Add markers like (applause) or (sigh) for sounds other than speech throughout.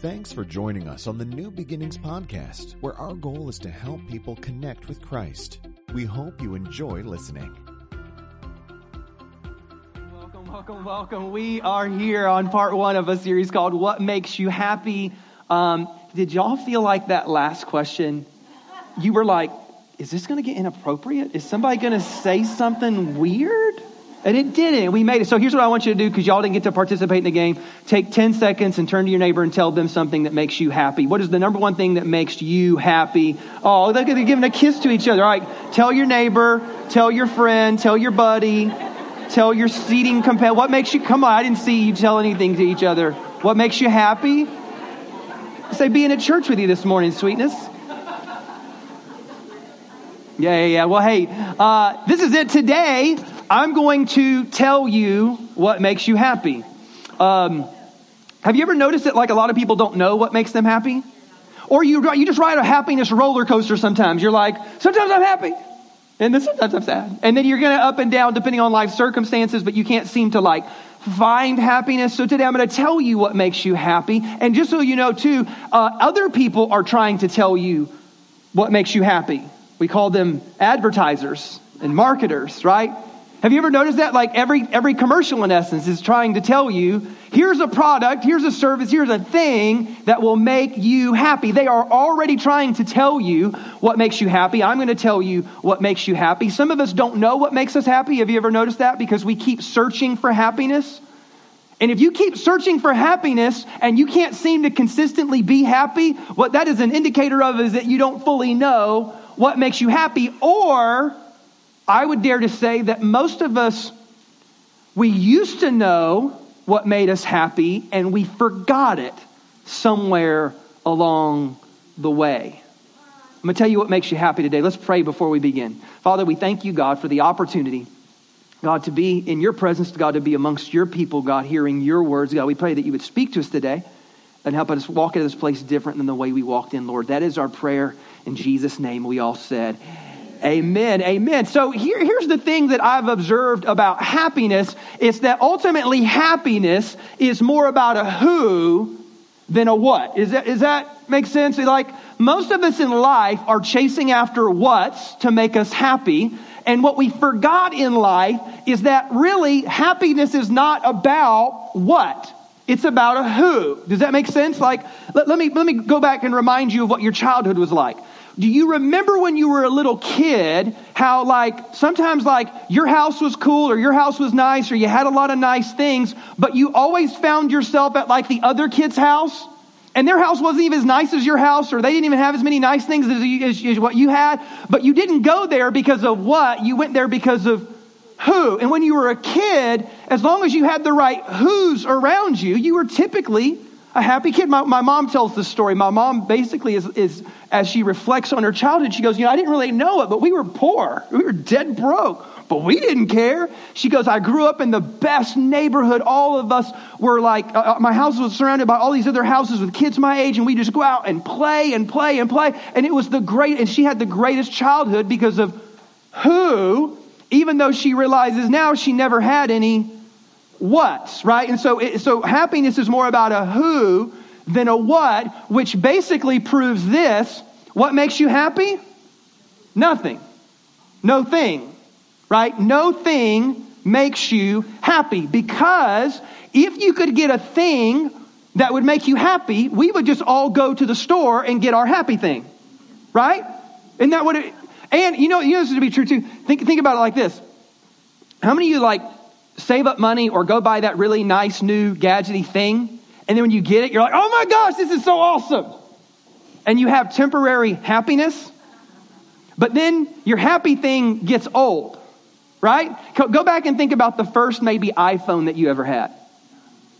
Thanks for joining us on the New Beginnings podcast, where our goal is to help people connect with Christ. We hope you enjoy listening. Welcome, welcome, welcome. We are here on part one of a series called What Makes You Happy. Um, did y'all feel like that last question? You were like, is this going to get inappropriate? Is somebody going to say something weird? And it didn't. We made it. So here's what I want you to do because y'all didn't get to participate in the game. Take 10 seconds and turn to your neighbor and tell them something that makes you happy. What is the number one thing that makes you happy? Oh, they're giving a kiss to each other. All right. Tell your neighbor, tell your friend, tell your buddy, tell your seating companion. What makes you, come on, I didn't see you tell anything to each other. What makes you happy? Say being at church with you this morning, sweetness. Yeah, yeah, yeah. Well, hey, uh, this is it today. I'm going to tell you what makes you happy. Um, have you ever noticed that like a lot of people don't know what makes them happy? Or you, you just ride a happiness roller coaster sometimes. You're like, sometimes I'm happy. And then sometimes I'm sad. And then you're going to up and down depending on life circumstances, but you can't seem to like find happiness. So today I'm going to tell you what makes you happy. And just so you know too, uh, other people are trying to tell you what makes you happy. We call them advertisers and marketers, right? Have you ever noticed that? Like every, every commercial, in essence, is trying to tell you here's a product, here's a service, here's a thing that will make you happy. They are already trying to tell you what makes you happy. I'm going to tell you what makes you happy. Some of us don't know what makes us happy. Have you ever noticed that? Because we keep searching for happiness. And if you keep searching for happiness and you can't seem to consistently be happy, what that is an indicator of is that you don't fully know what makes you happy, or I would dare to say that most of us, we used to know what made us happy and we forgot it somewhere along the way. I'm going to tell you what makes you happy today. Let's pray before we begin. Father, we thank you, God, for the opportunity, God, to be in your presence, God, to be amongst your people, God, hearing your words. God, we pray that you would speak to us today and help us walk into this place different than the way we walked in, Lord. That is our prayer. In Jesus' name, we all said, Amen. Amen. So here, here's the thing that I've observed about happiness is that ultimately happiness is more about a who than a what. Is that, is that make sense? Like most of us in life are chasing after what's to make us happy. And what we forgot in life is that really happiness is not about what. It's about a who. Does that make sense? Like, let, let, me, let me go back and remind you of what your childhood was like. Do you remember when you were a little kid how like sometimes like your house was cool or your house was nice or you had a lot of nice things, but you always found yourself at like the other kid's house? And their house wasn't even as nice as your house, or they didn't even have as many nice things as, as, as what you had. But you didn't go there because of what? You went there because of who. And when you were a kid, as long as you had the right who's around you, you were typically a happy kid. My, my mom tells this story. My mom basically is, is, as she reflects on her childhood, she goes, You know, I didn't really know it, but we were poor. We were dead broke. But we didn't care. She goes, I grew up in the best neighborhood. All of us were like, uh, uh my house was surrounded by all these other houses with kids my age, and we just go out and play and play and play. And it was the great, and she had the greatest childhood because of who even though she realizes now she never had any what's, right? And so, it, so happiness is more about a who than a what, which basically proves this. What makes you happy? Nothing. No thing, right? No thing makes you happy because if you could get a thing that would make you happy, we would just all go to the store and get our happy thing, right? Isn't that would, and you know, you know this is to be true too. Think, think about it like this. How many of you like save up money or go buy that really nice new gadgety thing? And then when you get it, you're like, oh my gosh, this is so awesome. And you have temporary happiness. But then your happy thing gets old, right? Go back and think about the first maybe iPhone that you ever had.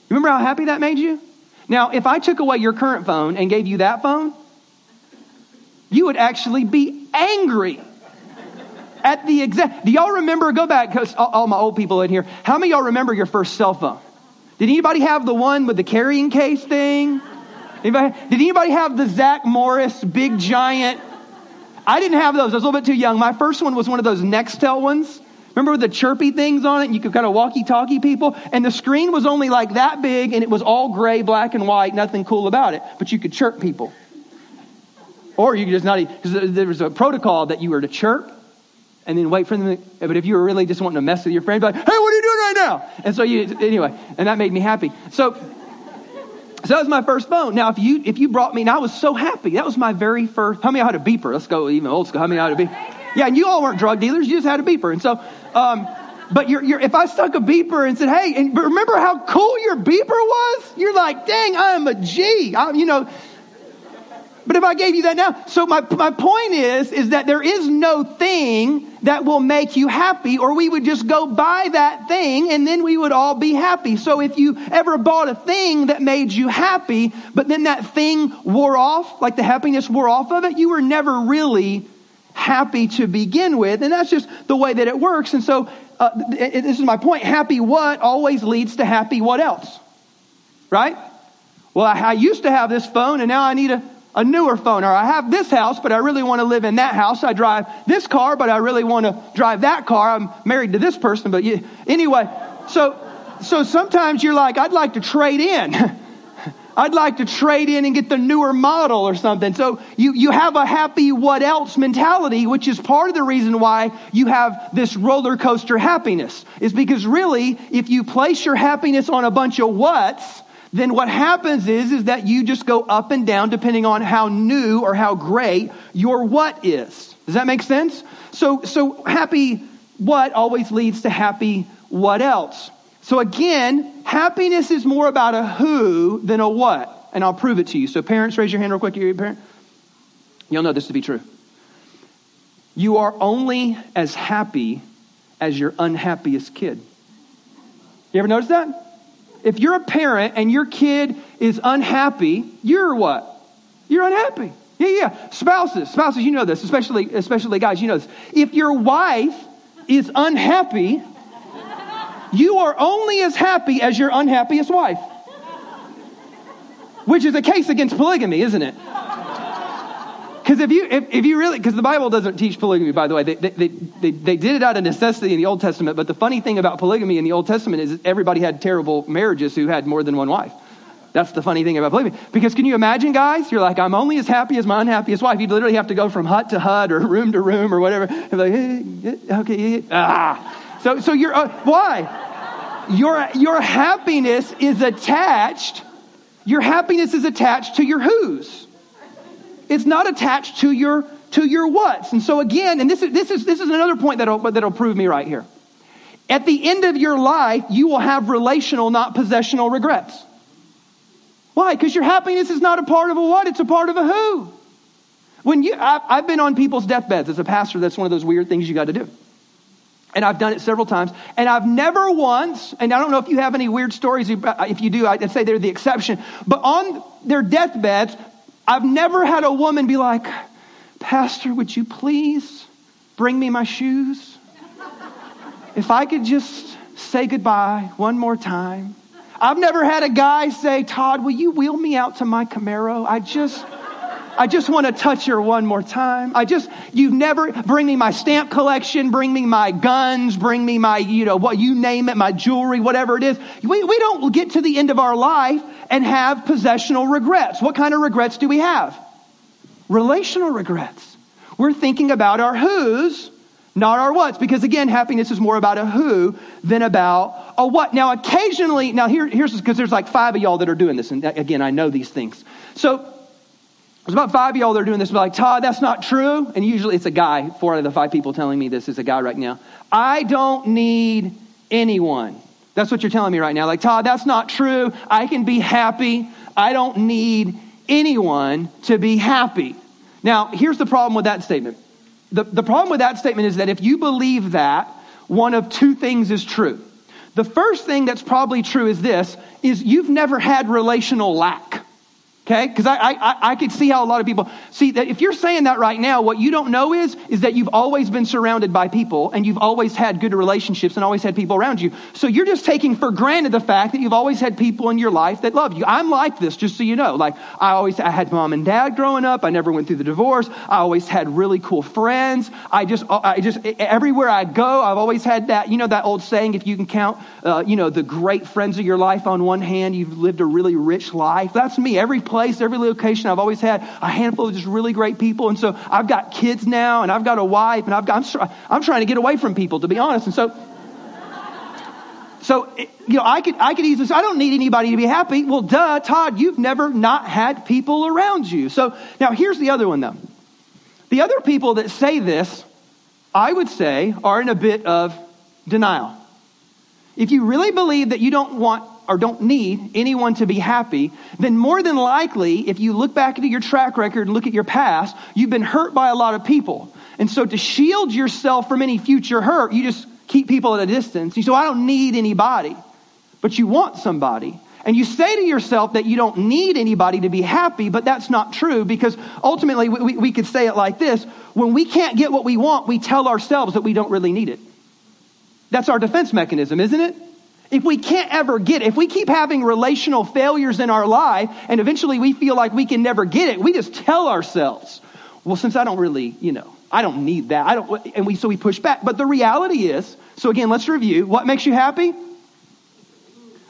Remember how happy that made you? Now, if I took away your current phone and gave you that phone, you would actually be angry at the exact. Do y'all remember? Go back, because all, all, my old people in here. How many y'all remember your first cell phone? Did anybody have the one with the carrying case thing? Anybody, did anybody have the Zach Morris big giant? I didn't have those. I was a little bit too young. My first one was one of those Nextel ones. Remember the chirpy things on it? You could kind of walkie talkie people. And the screen was only like that big and it was all gray, black, and white, nothing cool about it. But you could chirp people. Or you could just not, because there was a protocol that you were to chirp and then wait for them. To, but if you were really just wanting to mess with your friend, be like, hey, what are you doing right now? And so you, anyway, and that made me happy. So, so that was my first phone. Now, if you if you brought me, and I was so happy. That was my very first. How many had a beeper? Let's go even old school. How many had a beeper? Yeah, and you all weren't drug dealers. You just had a beeper. And so, um, but you're, you're, if I stuck a beeper and said, hey, and remember how cool your beeper was? You're like, dang, I'm a G. I'm, you know. But if I gave you that now, so my, my point is, is that there is no thing that will make you happy, or we would just go buy that thing and then we would all be happy. So if you ever bought a thing that made you happy, but then that thing wore off, like the happiness wore off of it, you were never really happy to begin with. And that's just the way that it works. And so, uh, this is my point. Happy what always leads to happy what else? Right? Well, I, I used to have this phone and now I need a, a newer phone. Or I have this house, but I really want to live in that house. I drive this car, but I really want to drive that car. I'm married to this person, but yeah. anyway. So, so sometimes you're like, I'd like to trade in. (laughs) I'd like to trade in and get the newer model or something. So you, you have a happy what else mentality, which is part of the reason why you have this roller coaster happiness. Is because really, if you place your happiness on a bunch of what's, then what happens is, is that you just go up and down depending on how new or how great your what is. Does that make sense? So, so happy what always leads to happy what else. So again, happiness is more about a who than a what. And I'll prove it to you. So parents, raise your hand real quick. You're a parent. You'll know this to be true. You are only as happy as your unhappiest kid. You ever notice that? If you're a parent and your kid is unhappy, you're what? You're unhappy. Yeah, yeah. Spouses, spouses, you know this, especially especially guys, you know this. If your wife is unhappy, you are only as happy as your unhappiest wife. Which is a case against polygamy, isn't it? Because if you, if, if you really, because the Bible doesn't teach polygamy, by the way, they, they, they, they did it out of necessity in the Old Testament. But the funny thing about polygamy in the Old Testament is everybody had terrible marriages who had more than one wife. That's the funny thing about polygamy. Because can you imagine, guys? You're like, I'm only as happy as my unhappiest wife. You'd literally have to go from hut to hut or room to room or whatever. You're like, hey, okay, ah. So, so you're, uh, why? Your, your happiness is attached, your happiness is attached to your who's. It's not attached to your, to your what's. And so again, and this is, this is, this is another point that'll, that'll prove me right here. At the end of your life, you will have relational, not possessional regrets. Why? Because your happiness is not a part of a what, it's a part of a who. When you, I, I've been on people's deathbeds as a pastor, that's one of those weird things you got to do. And I've done it several times. And I've never once, and I don't know if you have any weird stories. If you do, I'd say they're the exception. But on their deathbeds, I've never had a woman be like, Pastor, would you please bring me my shoes? If I could just say goodbye one more time. I've never had a guy say, Todd, will you wheel me out to my Camaro? I just. I just want to touch her one more time. I just, you've never, bring me my stamp collection, bring me my guns, bring me my, you know, what you name it, my jewelry, whatever it is. We, we don't get to the end of our life and have possessional regrets. What kind of regrets do we have? Relational regrets. We're thinking about our who's, not our what's. Because again, happiness is more about a who than about a what. Now, occasionally, now here, here's because there's like five of y'all that are doing this. And again, I know these things. So there's about five of y'all that are doing this, like, Todd, that's not true. And usually it's a guy. Four out of the five people telling me this is a guy right now. I don't need anyone. That's what you're telling me right now. Like, Todd, that's not true. I can be happy. I don't need anyone to be happy. Now, here's the problem with that statement. The, the problem with that statement is that if you believe that, one of two things is true. The first thing that's probably true is this, is you've never had relational lack. Okay? Because I, I, I could see how a lot of people see that if you're saying that right now, what you don't know is, is that you've always been surrounded by people and you've always had good relationships and always had people around you. So you're just taking for granted the fact that you've always had people in your life that love you. I'm like this, just so you know. Like I always, I had mom and dad growing up. I never went through the divorce. I always had really cool friends. I just, I just, everywhere I go, I've always had that, you know, that old saying, if you can count, uh, you know, the great friends of your life on one hand, you've lived a really rich life. That's me. Every place place, every location, I've always had a handful of just really great people. And so I've got kids now and I've got a wife and I've got, I'm, I'm trying to get away from people, to be honest. And so, so, you know, I could, I could easily say, I don't need anybody to be happy. Well, duh, Todd, you've never not had people around you. So now here's the other one though. The other people that say this, I would say, are in a bit of denial. If you really believe that you don't want or don't need anyone to be happy, then more than likely, if you look back into your track record and look at your past, you've been hurt by a lot of people. And so to shield yourself from any future hurt, you just keep people at a distance. You say, I don't need anybody. But you want somebody. And you say to yourself that you don't need anybody to be happy, but that's not true because ultimately we, we, could say it like this when we can't get what we want, we tell ourselves that we don't really need it. That's our defense mechanism, isn't it? If we can't ever get it, if we keep having relational failures in our life and eventually we feel like we can never get it, we just tell ourselves, well, since I don't really, you know, I don't need that. I don't, and we, so we push back. But the reality is, so again, let's review. What makes you happy?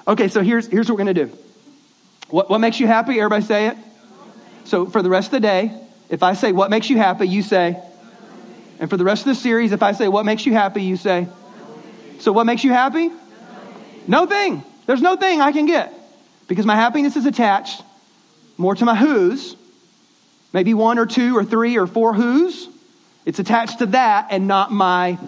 Okay, so here's, here's what we're going to do. What, what makes you happy? Everybody say it. So for the rest of the day, if I say what makes you happy, you say. And for the rest of the series, if I say what makes you happy, you say. So what makes you happy? No thing. There's no thing I can get because my happiness is attached more to my who's, maybe one or two or three or four who's. It's attached to that and not my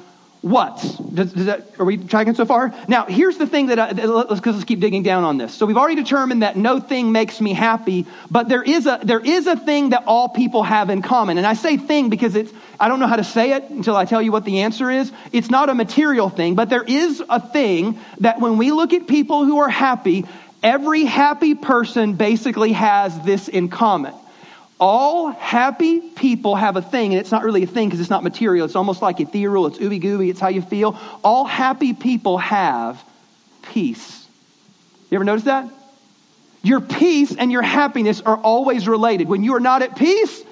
what's. Does, does that, are we tracking so far? Now, here's the thing that, I, let's, let's keep digging down on this. So we've already determined that no thing makes me happy, but there is a, there is a thing that all people have in common. And I say thing because it's, I don't know how to say it until I tell you what the answer is. It's not a material thing, but there is a thing that when we look at people who are happy, every happy person basically has this in common. All happy people have a thing, and it's not really a thing because it's not material. It's almost like ethereal, it's ooby gooby, it's how you feel. All happy people have peace. You ever notice that? Your peace and your happiness are always related. When you are not at peace,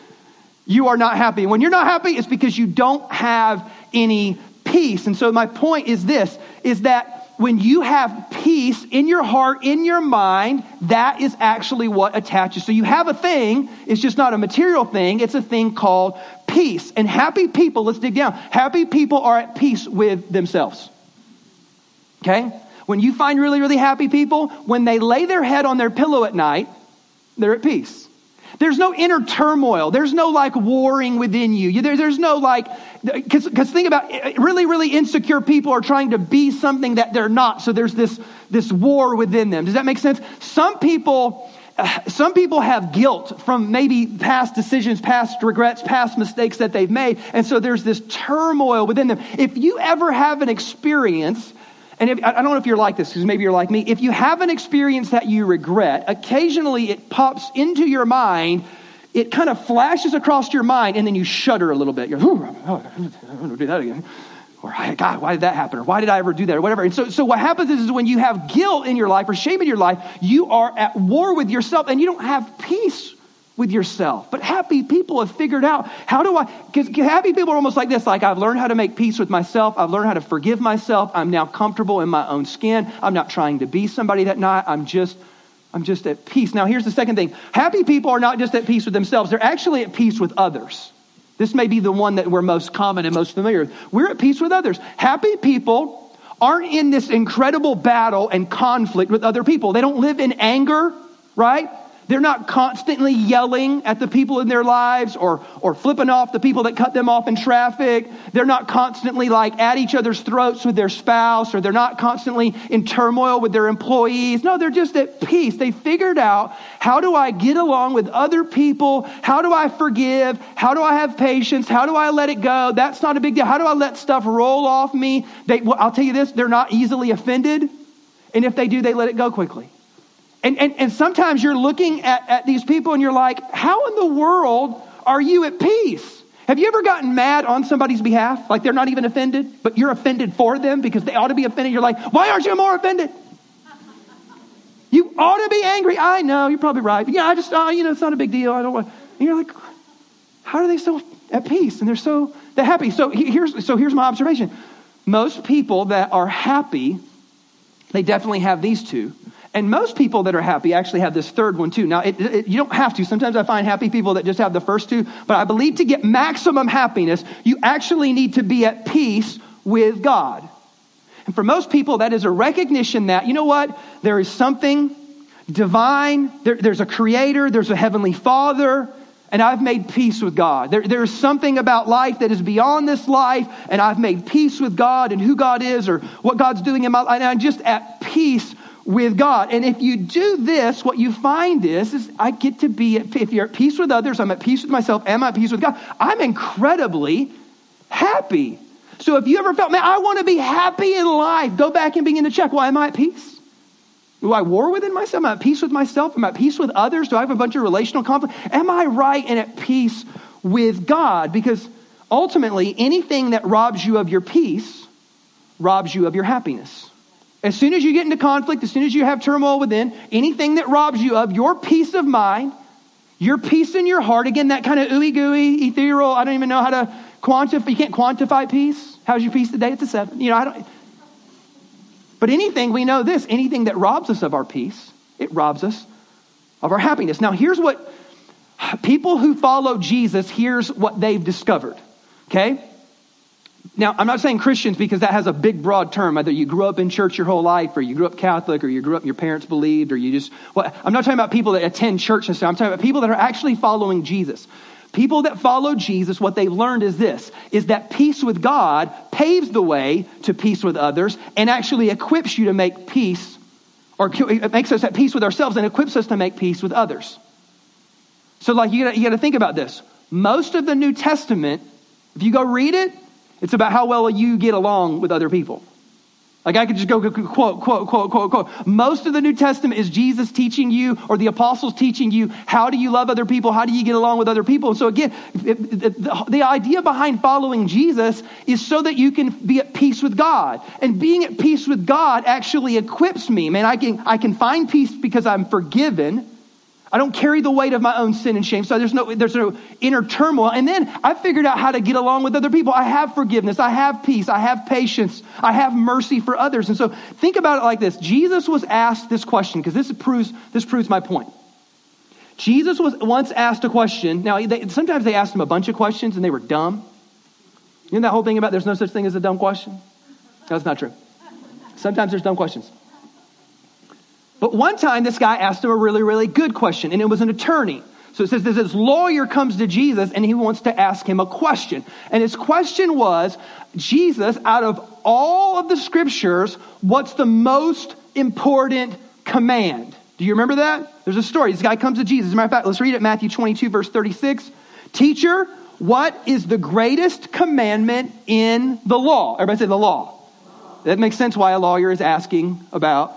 you are not happy. When you're not happy, it's because you don't have any peace. And so my point is this, is that when you have peace in your heart, in your mind, that is actually what attaches. So you have a thing, it's just not a material thing, it's a thing called peace. And happy people, let's dig down. Happy people are at peace with themselves. Okay? When you find really, really happy people, when they lay their head on their pillow at night, they're at peace. There's no inner turmoil. There's no like warring within you. There, there's no like, because think about it, really, really insecure people are trying to be something that they're not. So there's this, this war within them. Does that make sense? Some people, eh, some people have guilt from maybe past decisions, past regrets, past mistakes that they've made. And so there's this turmoil within them. If you ever have an experience and if, I don't know if you're like this, because maybe you're like me. If you have an experience that you regret, occasionally it pops into your mind, it kind of flashes across your mind, and then you shudder a little bit. You're, oh, I'm going to do that again. Or, God, why did that happen? Or why did I ever do that? Or whatever. And so, so what happens is, is when you have guilt in your life or shame in your life, you are at war with yourself and you don't have peace with yourself. But happy people have figured out how do I, because happy people are almost like this like, I've learned how to make peace with myself. I've learned how to forgive myself. I'm now comfortable in my own skin. I'm not trying to be somebody that not. I'm just, I'm just at peace. Now, here's the second thing happy people are not just at peace with themselves, they're actually at peace with others. This may be the one that we're most common and most familiar with. We're at peace with others. Happy people aren't in this incredible battle and conflict with other people. They don't live in anger, right? They're not constantly yelling at the people in their lives or, or flipping off the people that cut them off in traffic. They're not constantly like at each other's throats with their spouse or they're not constantly in turmoil with their employees. No, they're just at peace. They figured out how do I get along with other people? How do I forgive? How do I have patience? How do I let it go? That's not a big deal. How do I let stuff roll off me? They, well, I'll tell you this, they're not easily offended. And if they do, they let it go quickly. And, and, and sometimes you're looking at, at these people and you're like, how in the world are you at peace? Have you ever gotten mad on somebody's behalf? Like they're not even offended, but you're offended for them because they ought to be offended. You're like, why aren't you more offended? You ought to be angry. I know, you're probably right. Yeah, I just, oh, you know, it's not a big deal. I don't want. And you're like, how are they so at peace and they're so they're happy? So here's so here's my observation. Most people that are happy, they definitely have these two. And most people that are happy actually have this third one too. Now, it, it, you don't have to. Sometimes I find happy people that just have the first two. But I believe to get maximum happiness, you actually need to be at peace with God. And for most people, that is a recognition that, you know what? There is something divine. There, there's a creator. There's a heavenly father and I've made peace with God. There, there's something about life that is beyond this life, and I've made peace with God and who God is or what God's doing in my life. And I'm just at peace with God. And if you do this, what you find is, is I get to be, at, if you're at peace with others, I'm at peace with myself, am I at peace with God? I'm incredibly happy. So if you ever felt, man, I want to be happy in life, go back and begin to check, why am I at peace? Do I war within myself? Am I at peace with myself? Am I at peace with others? Do I have a bunch of relational conflict? Am I right and at peace with God? Because ultimately, anything that robs you of your peace robs you of your happiness. As soon as you get into conflict, as soon as you have turmoil within, anything that robs you of your peace of mind, your peace in your heart, again, that kind of ooey gooey, ethereal, I don't even know how to quantify, you can't quantify peace. How's your peace today? It's a seven. You know, I don't, but anything, we know this, anything that robs us of our peace, it robs us of our happiness. Now, here's what people who follow Jesus, here's what they've discovered. Okay? Now, I'm not saying Christians because that has a big, broad term. Whether you grew up in church your whole life, or you grew up Catholic, or you grew up your parents believed, or you just, well, I'm not talking about people that attend church and stuff. I'm talking about people that are actually following Jesus. People that follow Jesus, what they've learned is this, is that peace with God paves the way to peace with others and actually equips you to make peace, or it makes us at peace with ourselves and equips us to make peace with others. So like you you gotta think about this. Most of the New Testament, if you go read it, it's about how well you get along with other people. Like I could just go quote, quote, quote, quote, quote. Most of the New Testament is Jesus teaching you or the apostles teaching you how do you love other people? How do you get along with other people? And so again, the idea behind following Jesus is so that you can be at peace with God. And being at peace with God actually equips me. Man, I can, I can find peace because I'm forgiven. I don't carry the weight of my own sin and shame. So there's no, there's no inner turmoil. And then I figured out how to get along with other people. I have forgiveness. I have peace. I have patience. I have mercy for others. And so think about it like this. Jesus was asked this question because this proves, this proves my point. Jesus was once asked a question. Now, they, sometimes they asked him a bunch of questions and they were dumb. You know that whole thing about there's no such thing as a dumb question? That's not true. Sometimes there's dumb questions. But one time, this guy asked him a really, really good question, and it was an attorney. So it says this lawyer comes to Jesus and he wants to ask him a question. And his question was Jesus, out of all of the scriptures, what's the most important command? Do you remember that? There's a story. This guy comes to Jesus. As a matter of fact, let's read it Matthew 22, verse 36. Teacher, what is the greatest commandment in the law? Everybody say the law. That makes sense why a lawyer is asking about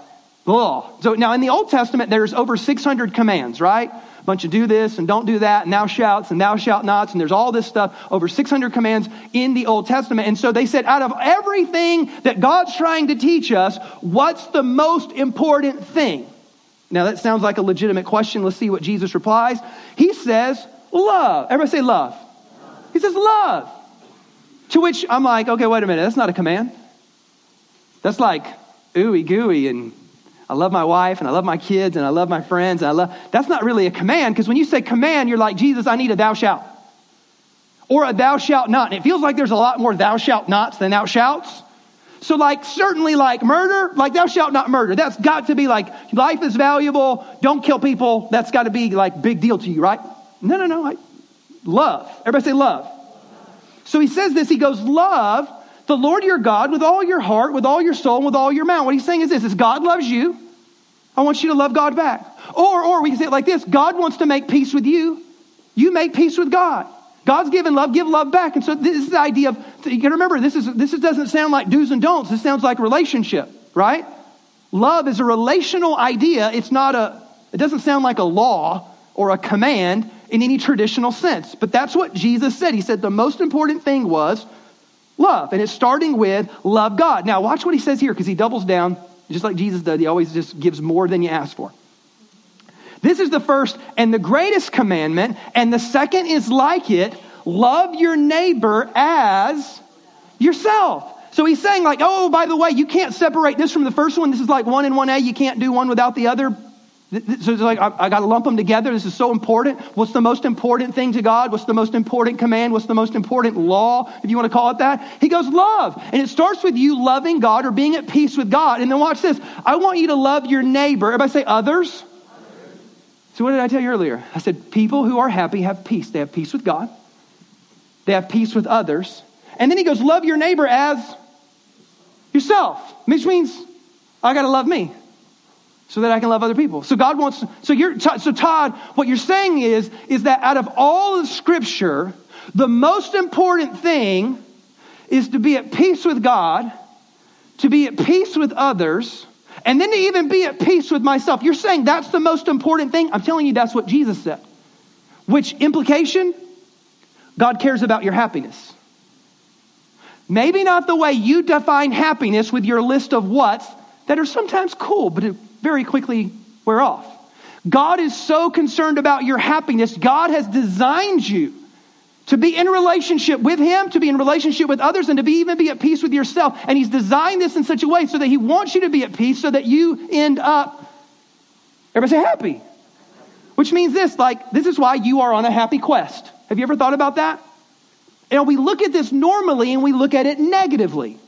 law. So now in the Old Testament, there's over 600 commands, right? A bunch of do this and don't do that, and thou shalt and thou shalt nots, and there's all this stuff, over 600 commands in the Old Testament. And so they said, out of everything that God's trying to teach us, what's the most important thing? Now that sounds like a legitimate question. Let's see what Jesus replies. He says, love. Everybody say love. He says love. To which I'm like, okay, wait a minute. That's not a command. That's like ooey gooey and I love my wife and I love my kids and I love my friends and I love, that's not really a command because when you say command, you're like, Jesus, I need a thou shalt. Or a thou shalt not. And it feels like there's a lot more thou shalt nots than thou shalts. So like certainly like murder, like thou shalt not murder. That's got to be like life is valuable. Don't kill people. That's got to be like big deal to you, right? No, no, no. I, love. Everybody say love. So he says this. He goes, love the Lord your God with all your heart, with all your soul, and with all your mind. What he's saying is this, is God loves you. I want you to love God back. Or, or we can say it like this, God wants to make peace with you. You make peace with God. God's given love, give love back. And so this is the idea of, you can remember, this, is, this doesn't sound like do's and don'ts. This sounds like relationship, right? Love is a relational idea. It's not a, it doesn't sound like a law or a command in any traditional sense. But that's what Jesus said. He said the most important thing was love. And it's starting with love God. Now, watch what he says here because he doubles down, just like Jesus does. He always just gives more than you ask for. This is the first and the greatest commandment. And the second is like it love your neighbor as yourself. So he's saying, like, oh, by the way, you can't separate this from the first one. This is like one and one A. You can't do one without the other. So it's like, I, I got to lump them together. This is so important. What's the most important thing to God? What's the most important command? What's the most important law, if you want to call it that? He goes, love. And it starts with you loving God or being at peace with God. And then watch this. I want you to love your neighbor. Everybody say others. So what did I tell you earlier? I said, people who are happy have peace. They have peace with God. They have peace with others. And then he goes, love your neighbor as yourself. Which means I got to love me so that I can love other people. So God wants, so you're, so Todd, what you're saying is, is that out of all of scripture, the most important thing is to be at peace with God, to be at peace with others, and then to even be at peace with myself. You're saying that's the most important thing? I'm telling you that's what Jesus said. Which implication? God cares about your happiness. Maybe not the way you define happiness with your list of what's that are sometimes cool, but very quickly wear off. God is so concerned about your happiness. God has designed you to be in relationship with Him, to be in relationship with others, and to be even be at peace with yourself. And He's designed this in such a way so that He wants you to be at peace so that you end up, everybody say happy. Which means this, like, this is why you are on a happy quest. Have you ever thought about that? And we look at this normally and we look at it negatively.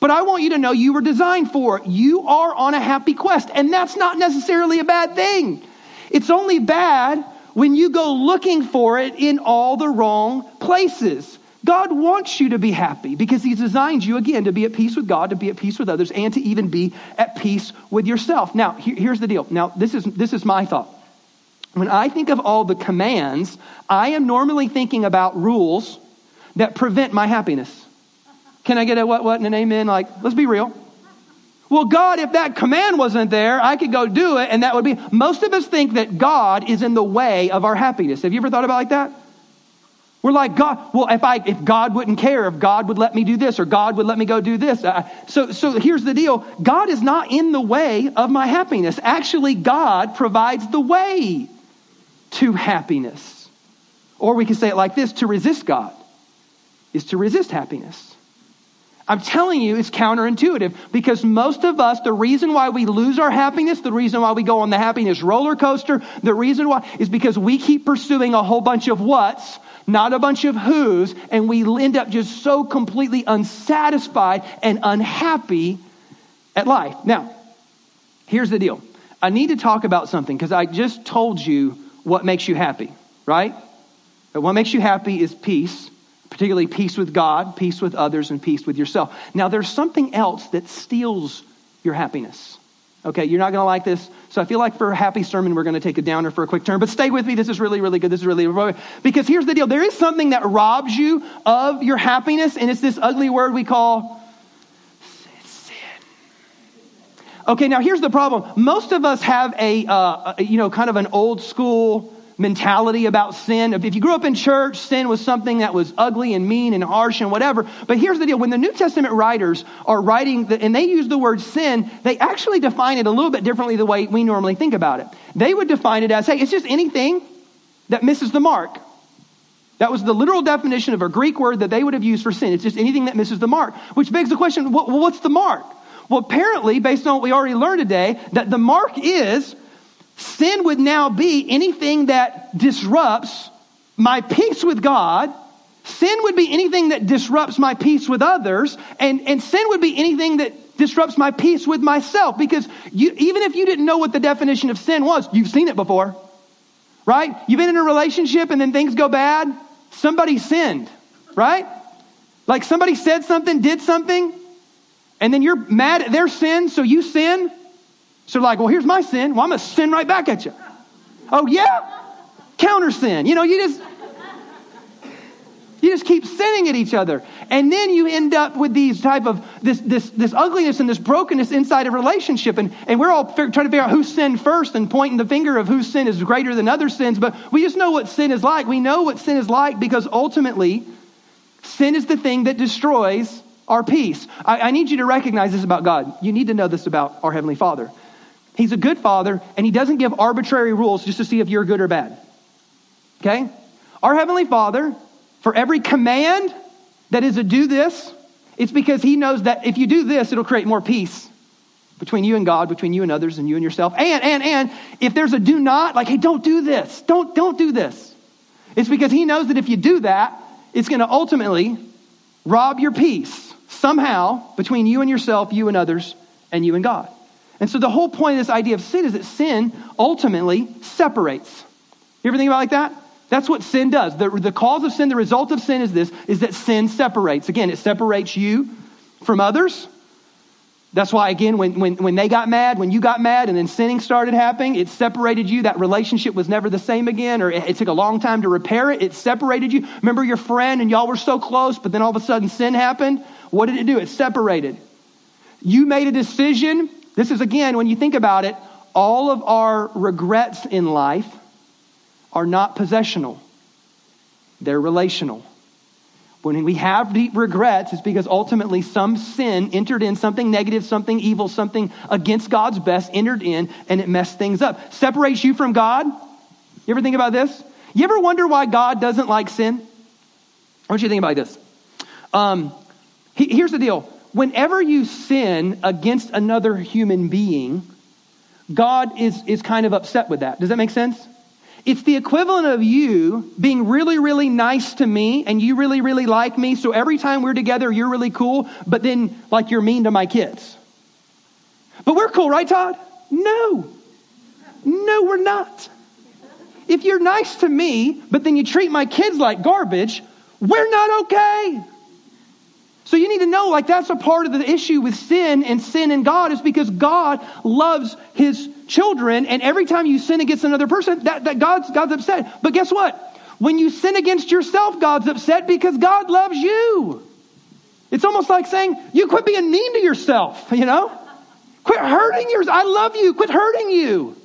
But I want you to know you were designed for it. You are on a happy quest. And that's not necessarily a bad thing. It's only bad when you go looking for it in all the wrong places. God wants you to be happy because He's designed you, again, to be at peace with God, to be at peace with others, and to even be at peace with yourself. Now, here's the deal. Now, this is, this is my thought. When I think of all the commands, I am normally thinking about rules that prevent my happiness. Can I get a what, what, and an amen? Like, let's be real. Well, God, if that command wasn't there, I could go do it, and that would be. Most of us think that God is in the way of our happiness. Have you ever thought about like that? We're like God. Well, if I if God wouldn't care, if God would let me do this, or God would let me go do this. Uh, so so here's the deal. God is not in the way of my happiness. Actually, God provides the way to happiness. Or we can say it like this: to resist God is to resist happiness. I'm telling you, it's counterintuitive because most of us, the reason why we lose our happiness, the reason why we go on the happiness roller coaster, the reason why is because we keep pursuing a whole bunch of what's, not a bunch of who's, and we end up just so completely unsatisfied and unhappy at life. Now, here's the deal. I need to talk about something because I just told you what makes you happy, right? what makes you happy is peace particularly peace with God, peace with others, and peace with yourself. Now, there's something else that steals your happiness. Okay, you're not going to like this. So I feel like for a happy sermon, we're going to take a downer for a quick turn. But stay with me. This is really, really good. This is really, because here's the deal. There is something that robs you of your happiness, and it's this ugly word we call sin. Okay, now here's the problem. Most of us have a, uh, you know, kind of an old school mentality about sin. If you grew up in church, sin was something that was ugly and mean and harsh and whatever. But here's the deal. When the New Testament writers are writing, the, and they use the word sin, they actually define it a little bit differently the way we normally think about it. They would define it as, hey, it's just anything that misses the mark. That was the literal definition of a Greek word that they would have used for sin. It's just anything that misses the mark. Which begs the question, well, what's the mark? Well, apparently, based on what we already learned today, that the mark is Sin would now be anything that disrupts my peace with God. Sin would be anything that disrupts my peace with others. And, and sin would be anything that disrupts my peace with myself. Because you, even if you didn't know what the definition of sin was, you've seen it before. Right? You've been in a relationship and then things go bad. Somebody sinned. Right? Like somebody said something, did something, and then you're mad at their sin, so you sin. So like, well, here's my sin. Well, I'm going to sin right back at you. Oh, yeah? Counter sin. You know, you just. You just keep sinning at each other. And then you end up with these type of this, this, this ugliness and this brokenness inside a relationship. And, and we're all trying to figure out who sinned first and pointing the finger of whose sin is greater than other sins. But we just know what sin is like. We know what sin is like because ultimately, sin is the thing that destroys our peace. I, I need you to recognize this about God. You need to know this about our Heavenly Father. He's a good Father, and He doesn't give arbitrary rules just to see if you're good or bad. Okay? Our Heavenly Father for every command that is a do this, it's because he knows that if you do this, it'll create more peace between you and God, between you and others, and you and yourself. And, and, and, if there's a do not, like, hey, don't do this, don't, don't do this. It's because he knows that if you do that, it's going to ultimately rob your peace somehow between you and yourself, you and others, and you and God. And so the whole point of this idea of sin is that sin ultimately separates. You ever think about like that? That's what sin does. The, the cause of sin, the result of sin is this, is that sin separates. Again, it separates you from others. That's why, again, when, when, when they got mad, when you got mad, and then sinning started happening, it separated you. That relationship was never the same again, or it, it took a long time to repair it. It separated you. Remember your friend, and y'all were so close, but then all of a sudden sin happened? What did it do? It separated. You made a decision. This is, again, when you think about it, all of our regrets in life are not possessional, they're relational. When we have deep regrets, it's because ultimately some sin entered in, something negative, something evil, something against God's best entered in, and it messed things up. Separates you from God. You ever think about this? You ever wonder why God doesn't like sin? I want you to think about this. Um, here's the deal. Whenever you sin against another human being, God is, is kind of upset with that. Does that make sense? It's the equivalent of you being really, really nice to me and you really, really like me. So every time we're together, you're really cool, but then like you're mean to my kids. But we're cool, right, Todd? No. No, we're not. If you're nice to me, but then you treat my kids like garbage, we're not okay. So you need to know, like, that's a part of the issue with sin and sin and God is because God loves his children, and every time you sin against another person, that, that God's, God's upset. But guess what? When you sin against yourself, God's upset because God loves you. It's almost like saying, you quit being mean to yourself, (laughs) you know? Quit hurting yours. I love you. Quit hurting you.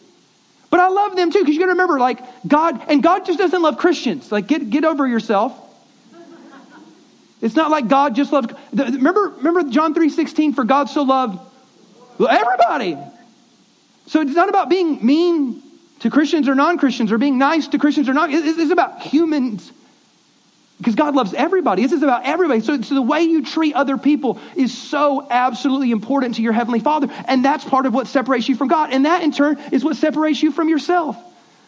But I love them too, because you gotta remember, like, God, and God just doesn't love Christians. Like, get, get over yourself. It's not like God just loved. Remember, remember John 3.16, for God so loved everybody. So it's not about being mean to Christians or non-Christians or being nice to Christians or not. It's about humans. Because God loves everybody. This is about everybody. So, so the way you treat other people is so absolutely important to your Heavenly Father. And that's part of what separates you from God. And that in turn is what separates you from yourself.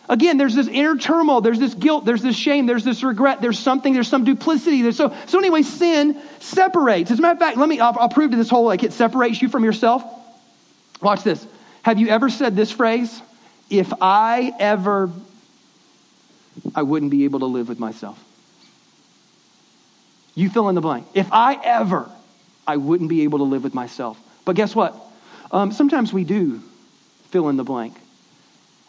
Again, there's this inner turmoil, there's this guilt, there's this shame, there's this regret, there's something, there's some duplicity. There's so, so anyway, sin separates. As a matter of fact, let me, I'll, I'll prove to this whole, like it separates you from yourself. Watch this. Have you ever said this phrase? If I ever, I wouldn't be able to live with myself. You fill in the blank. If I ever, I wouldn't be able to live with myself. But guess what? Um, sometimes we do fill in the blank.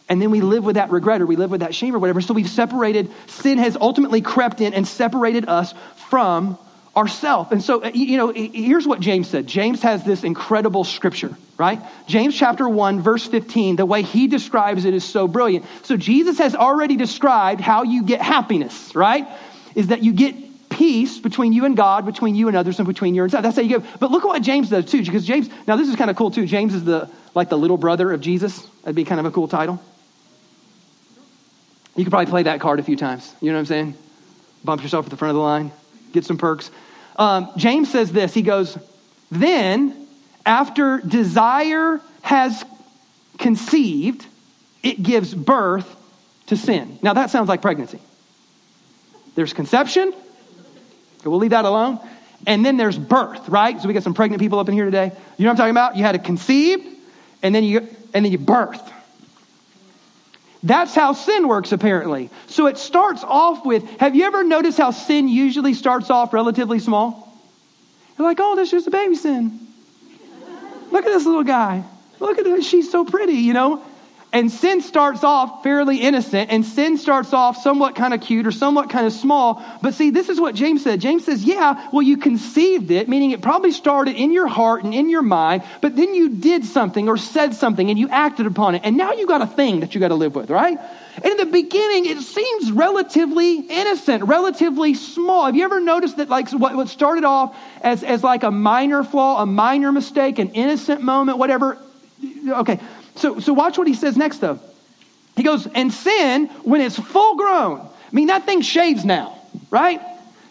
And then we live with that regret or we live with that shame or whatever. So we've separated, sin has ultimately crept in and separated us from ourself. And so, uh, you know, here's what James said. James has this incredible scripture, right? James chapter 1, verse 15, the way he describes it is so brilliant. So Jesus has already described how you get happiness, right? Is that you get peace between you and God, between you and others, and between you and yourself. That's how you get. But look at what James does too, because James, now this is kind of cool too. James is the, like the little brother of Jesus. That'd be kind of a cool title. You could probably play that card a few times. You know what I'm saying? Bump yourself at the front of the line, get some perks. Um, James says this He goes, Then, after desire has conceived, it gives birth to sin. Now, that sounds like pregnancy. There's conception, we'll leave that alone. And then there's birth, right? So we got some pregnant people up in here today. You know what I'm talking about? You had to conceive, and then you and then you birth. That's how sin works, apparently. So it starts off with have you ever noticed how sin usually starts off relatively small? You're like, oh, that's just a baby sin. Look at this little guy. Look at her. She's so pretty, you know? And sin starts off fairly innocent, and sin starts off somewhat kind of cute or somewhat kind of small. But see, this is what James said. James says, yeah, well, you conceived it, meaning it probably started in your heart and in your mind, but then you did something or said something and you acted upon it. And now you got a thing that you got to live with, right? And in the beginning, it seems relatively innocent, relatively small. Have you ever noticed that like what, started off as, as like a minor flaw, a minor mistake, an innocent moment, whatever? Okay so, so watch what he says next, though. He goes, and sin, when it's full grown, I mean, that thing shaves now, right?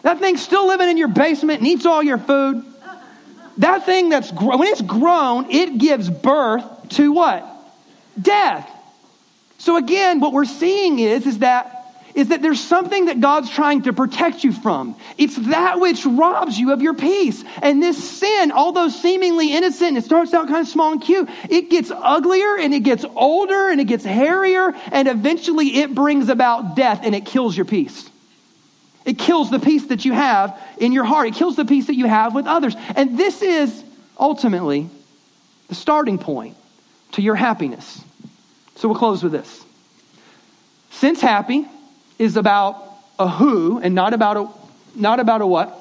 That thing's still living in your basement and eats all your food. That thing that's, when it's grown, it gives birth to what? Death. So again, what we're seeing is, is that is that there's something that God's trying to protect you from. It's that which robs you of your peace. And this sin, although seemingly innocent, it starts out kind of small and cute, it gets uglier and it gets older and it gets hairier and eventually it brings about death and it kills your peace. It kills the peace that you have in your heart. It kills the peace that you have with others. And this is ultimately the starting point to your happiness. So we'll close with this. Since happy, is about a who and not about a, not about a what.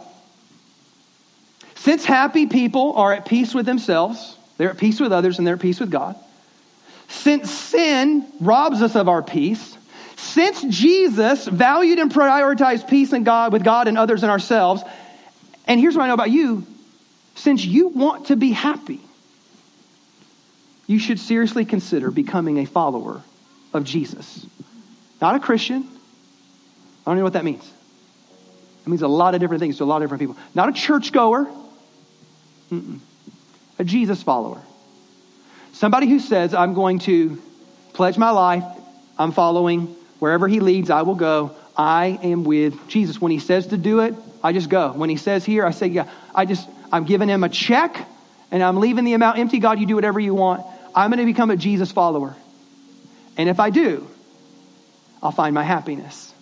Since happy people are at peace with themselves, they're at peace with others, and they're at peace with God. Since sin robs us of our peace, since Jesus valued and prioritized peace and God with God and others and ourselves, and here's what I know about you, since you want to be happy, you should seriously consider becoming a follower of Jesus. Not a Christian, I don't know what that means. It means a lot of different things to a lot of different people. Not a churchgoer, a Jesus follower. Somebody who says, I'm going to pledge my life, I'm following, wherever he leads, I will go. I am with Jesus. When he says to do it, I just go. When he says here, I say, yeah, I just, I'm giving him a check and I'm leaving the amount empty. God, you do whatever you want. I'm going to become a Jesus follower. And if I do, I'll find my happiness.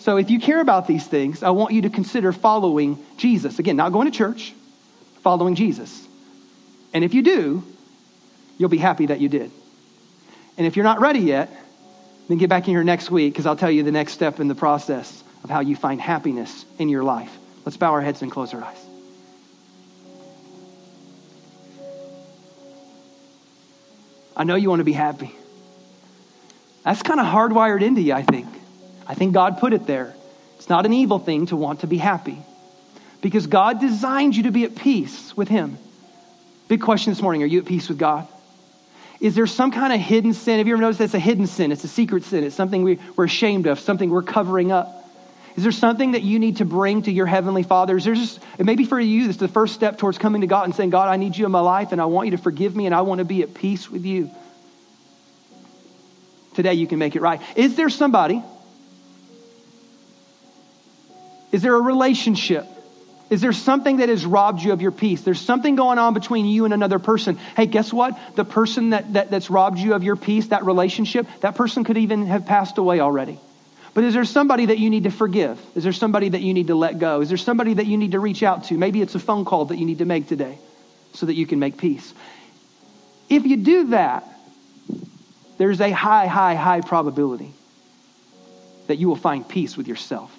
So if you care about these things, I want you to consider following Jesus. Again, not going to church, following Jesus. And if you do, you'll be happy that you did. And if you're not ready yet, then get back in here next week because I'll tell you the next step in the process of how you find happiness in your life. Let's bow our heads and close our eyes. I know you want to be happy. That's kind of hardwired into you, I think. I think God put it there. It's not an evil thing to want to be happy because God designed you to be at peace with Him. Big question this morning Are you at peace with God? Is there some kind of hidden sin? Have you ever noticed that's a hidden sin? It's a secret sin. It's something we, we're ashamed of, something we're covering up. Is there something that you need to bring to your Heavenly Father? Is there just, it may be for you, it's the first step towards coming to God and saying, God, I need you in my life and I want you to forgive me and I want to be at peace with you. Today you can make it right. Is there somebody is there a relationship? Is there something that has robbed you of your peace? There's something going on between you and another person. Hey, guess what? The person that, that, that's robbed you of your peace, that relationship, that person could even have passed away already. But is there somebody that you need to forgive? Is there somebody that you need to let go? Is there somebody that you need to reach out to? Maybe it's a phone call that you need to make today so that you can make peace. If you do that, there's a high, high, high probability that you will find peace with yourself.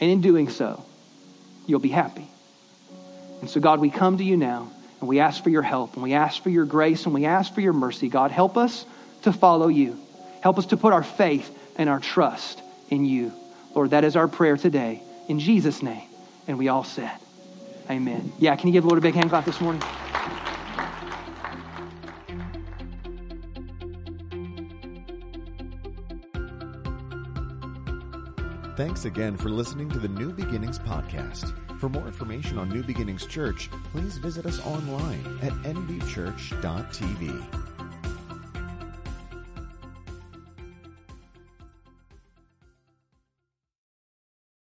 And in doing so, you'll be happy. And so, God, we come to you now and we ask for your help and we ask for your grace and we ask for your mercy. God, help us to follow you. Help us to put our faith and our trust in you. Lord, that is our prayer today. In Jesus' name. And we all said, Amen. Yeah, can you give Lord a big hand clap this morning? Thanks again for listening to the New Beginnings podcast. For more information on New Beginnings Church, please visit us online at nbchurch.tv.